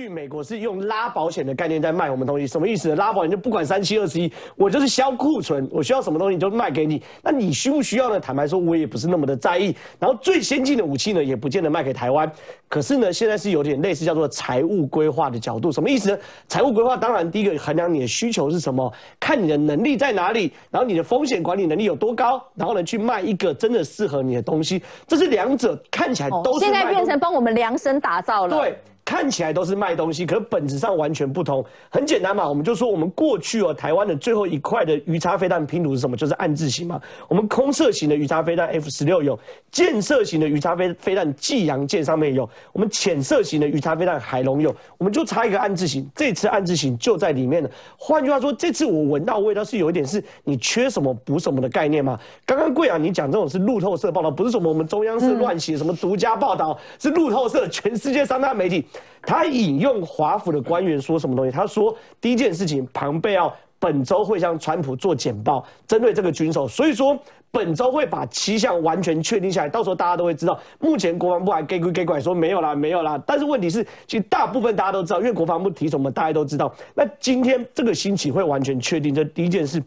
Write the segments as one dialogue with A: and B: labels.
A: 去美国是用拉保险的概念在卖我们东西，什么意思呢？拉保险就不管三七二十一，我就是销库存，我需要什么东西就卖给你。那你需不需要呢？坦白说，我也不是那么的在意。然后最先进的武器呢，也不见得卖给台湾。可是呢，现在是有点类似叫做财务规划的角度，什么意思呢？财务规划当然第一个衡量你的需求是什么，看你的能力在哪里，然后你的风险管理能力有多高，然后呢去卖一个真的适合你的东西。这是两者看起来都是
B: 现在变成帮我们量身打造了。
A: 对。看起来都是卖东西，可是本质上完全不同。很简单嘛，我们就说我们过去哦，台湾的最后一块的鱼叉飞弹拼图是什么？就是暗字型嘛。我们空射型的鱼叉飞弹 F 十六有，箭射型的鱼叉飞飞弹济阳舰上面有，我们浅射型的鱼叉飞弹海龙有，我们就差一个暗字型。这次暗字型就在里面了。换句话说，这次我闻到味道是有一点是你缺什么补什么的概念嘛。刚刚贵阳你讲这种是路透社报道，不是什么我们中央社乱写什么独家报道，是路透社全世界三大媒体。他引用华府的官员说什么东西？他说第一件事情，庞贝奥本周会向川普做简报，针对这个军售，所以说本周会把七项完全确定下来，到时候大家都会知道。目前国防部还给鬼给管说没有啦，没有啦。但是问题是，其实大部分大家都知道，因为国防部提什么，大家都知道。那今天这个星期会完全确定，这第一件事。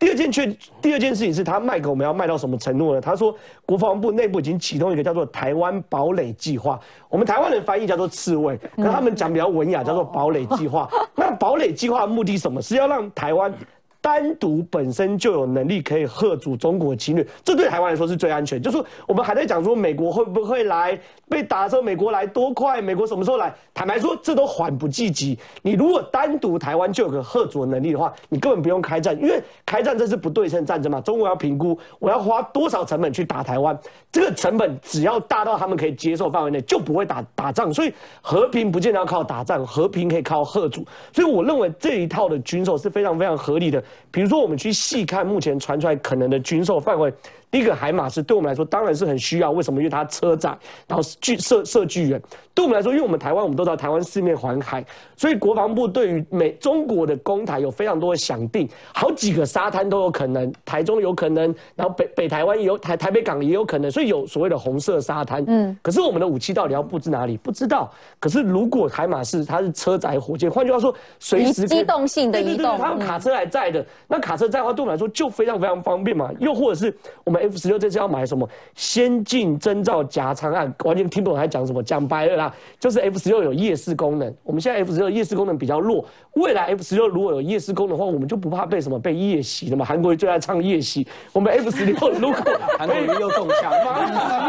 A: 第二件确，第二件事情是他卖给我们要卖到什么程度呢？他说国防部内部已经启动一个叫做台湾堡垒计划，我们台湾人翻译叫做刺猬，可他们讲比较文雅，叫做堡垒计划。那堡垒计划目的什么？是要让台湾。单独本身就有能力可以吓阻中国侵略，这对台湾来说是最安全。就是我们还在讲说美国会不会来被打的时候，美国来多快，美国什么时候来？坦白说，这都缓不济急。你如果单独台湾就有个吓阻的能力的话，你根本不用开战，因为开战这是不对称战争嘛。中国要评估我要花多少成本去打台湾，这个成本只要大到他们可以接受范围内，就不会打打仗。所以和平不见得要靠打仗，和平可以靠吓阻。所以我认为这一套的军售是非常非常合理的。比如说，我们去细看目前传出来可能的军售范围。第一个海马是对我们来说当然是很需要，为什么？因为它车载，然后距射射距远。对我们来说，因为我们台湾我们都知道台湾四面环海，所以国防部对于美中国的公台有非常多的想定，好几个沙滩都有可能，台中有可能，然后北北台湾也有台台北港也有可能，所以有所谓的红色沙滩。嗯。可是我们的武器到底要布置哪里？不知道。可是如果海马是它是车载火箭，换句话说，随时
B: 机动性的移动，
A: 它有卡车来载的，那卡车载的话对我们来说就非常非常方便嘛。又或者是我们。F 十六这次要买什么先进征兆夹舱案，完全听不懂他讲什么，讲白了啦，就是 F 十六有夜视功能。我们现在 F 十六夜视功能比较弱，未来 F 十六如果有夜视功能的话，我们就不怕被什么被夜袭了嘛。韩国最爱唱夜袭，我们 F 十六 如果
C: 韩国又中枪，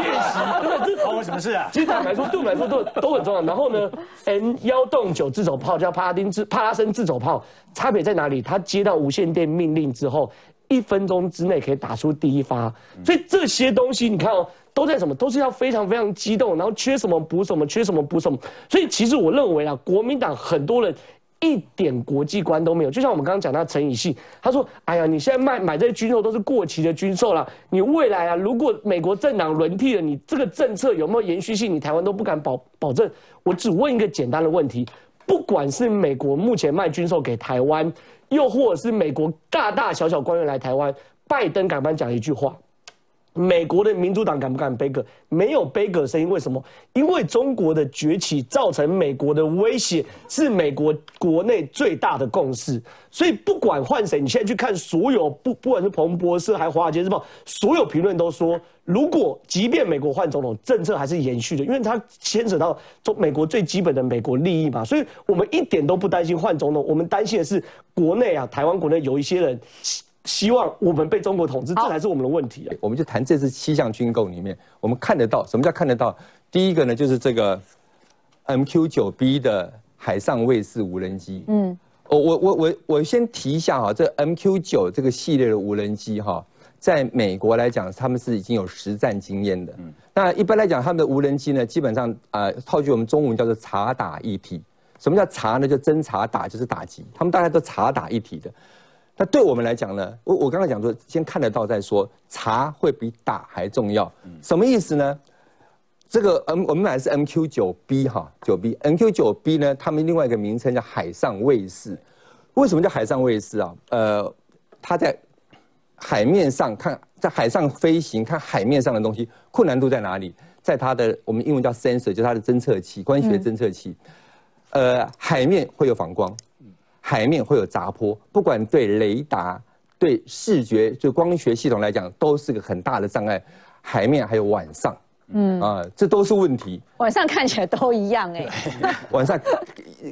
A: 夜袭，
C: 对这关我什么事啊？
A: 其实坦白说，对我们来说都都很重要。然后呢，N 幺洞九自走炮叫帕拉丁自帕拉森自走炮，差别在哪里？他接到无线电命令之后。一分钟之内可以打出第一发，所以这些东西你看哦，都在什么？都是要非常非常激动，然后缺什么补什么，缺什么补什么。所以其实我认为啊，国民党很多人一点国际观都没有。就像我们刚刚讲到陈以信，他说：“哎呀，你现在卖买这些军售都是过期的军售了，你未来啊，如果美国政党轮替了，你这个政策有没有延续性？你台湾都不敢保保证。”我只问一个简单的问题：不管是美国目前卖军售给台湾。又或者是美国大大小小官员来台湾，拜登敢不敢讲一句话？美国的民主党敢不敢背戈？没有背戈声音，为什么？因为中国的崛起造成美国的威胁，是美国国内最大的共识。所以不管换谁，你现在去看所有不不管是彭博社还华尔街日报，所有评论都说，如果即便美国换总统，政策还是延续的，因为它牵扯到中美国最基本的美国利益嘛。所以我们一点都不担心换总统，我们担心的是国内啊，台湾国内有一些人。希望我们被中国统治，这才是我们的问题啊！
D: 我们就谈这次七项军购里面，我们看得到什么叫看得到？第一个呢，就是这个 MQ 九 B 的海上卫士无人机。嗯，我我我我我先提一下哈，这 MQ 九这个系列的无人机哈，在美国来讲，他们是已经有实战经验的。嗯，那一般来讲，他们的无人机呢，基本上啊，套句我们中文叫做查打一体。什么叫查呢？就侦查打就是打击，他们大概都查打一体的。那对我们来讲呢？我我刚刚讲说，先看得到再说，查会比打还重要。什么意思呢？这个 M 我们买的是 MQ 九 B 哈，九 B，MQ 九 B 呢，他们另外一个名称叫海上卫士。为什么叫海上卫士啊？呃，它在海面上看，在海上飞行看海面上的东西，困难度在哪里？在它的我们英文叫 sensor，就是它的侦测器，光学侦测器。呃，海面会有反光，海面会有杂波，不管对雷达、对视觉、就光学系统来讲，都是个很大的障碍。海面还有晚上。嗯。啊，这都是问题。
B: 晚上看起来都一样哎，
D: 晚上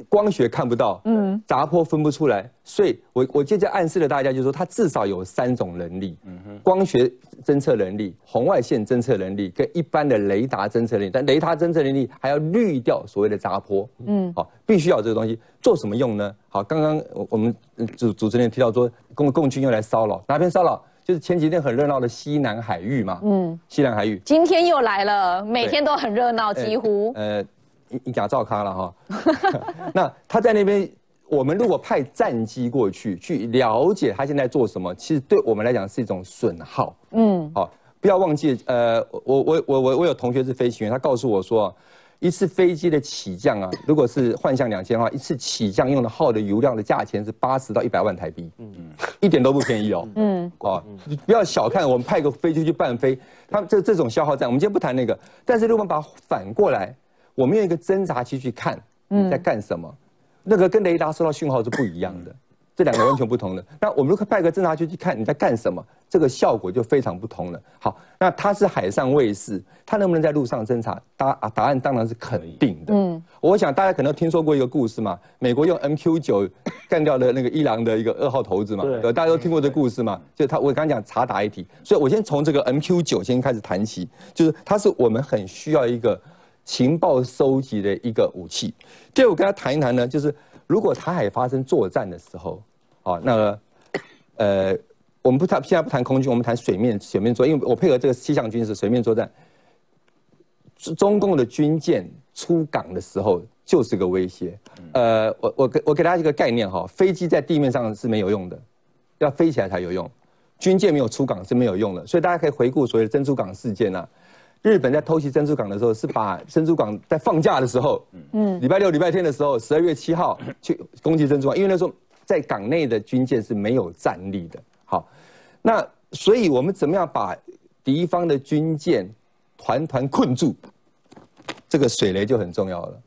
D: 光学看不到，嗯，杂波分不出来，所以我我接着暗示了大家，就是说它至少有三种能力，嗯哼，光学侦测能力、红外线侦测能力跟一般的雷达侦测能力，但雷达侦测能力还要滤掉所谓的杂波，嗯，好，必须要这个东西。做什么用呢？好，刚刚我们主主持人提到说，共共军用来骚扰哪边骚扰？就是前几天很热闹的西南海域嘛，嗯，西南海域
B: 今天又来了，每天都很热闹，几乎
D: 呃，一假照咖了哈。那他在那边，我们如果派战机过去去了解他现在做什么，其实对我们来讲是一种损耗。嗯，好，不要忘记，呃，我我我我我有同学是飞行员，他告诉我说。一次飞机的起降啊，如果是幻象两千的话，一次起降用的耗的油量的价钱是八十到一百万台币，嗯，一点都不便宜哦，嗯，哦，不要小看我们派个飞机去伴飞，他这这种消耗战，我们今天不谈那个，但是如果把反过来，我们用一个侦察机去看你在干什么，那个跟雷达收到讯号是不一样的。这两个完全不同的。那我们如果派个侦察机去看你在干什么，这个效果就非常不同了。好，那它是海上卫士，它能不能在路上侦察？答啊，答案当然是肯定的。嗯，我想大家可能听说过一个故事嘛，美国用 MQ 九干掉了那个伊朗的一个二号头子嘛，对，大家都听过这故事嘛。就他，我刚讲查答一题，所以我先从这个 MQ 九先开始谈起，就是它是我们很需要一个情报收集的一个武器。第二，我跟他谈一谈呢，就是如果台海发生作战的时候。好，那个，呃，我们不谈，现在不谈空军，我们谈水面，水面作因为我配合这个气象军事，水面作战，中共的军舰出港的时候就是个威胁。呃，我我给我给大家一个概念哈，飞机在地面上是没有用的，要飞起来才有用，军舰没有出港是没有用的。所以大家可以回顾所谓的珍珠港事件呐，日本在偷袭珍珠港的时候，是把珍珠港在放假的时候，嗯，礼拜六、礼拜天的时候，十二月七号去攻击珍珠港，因为那时候。在港内的军舰是没有战力的。好，那所以我们怎么样把敌方的军舰团团困住？这个水雷就很重要了。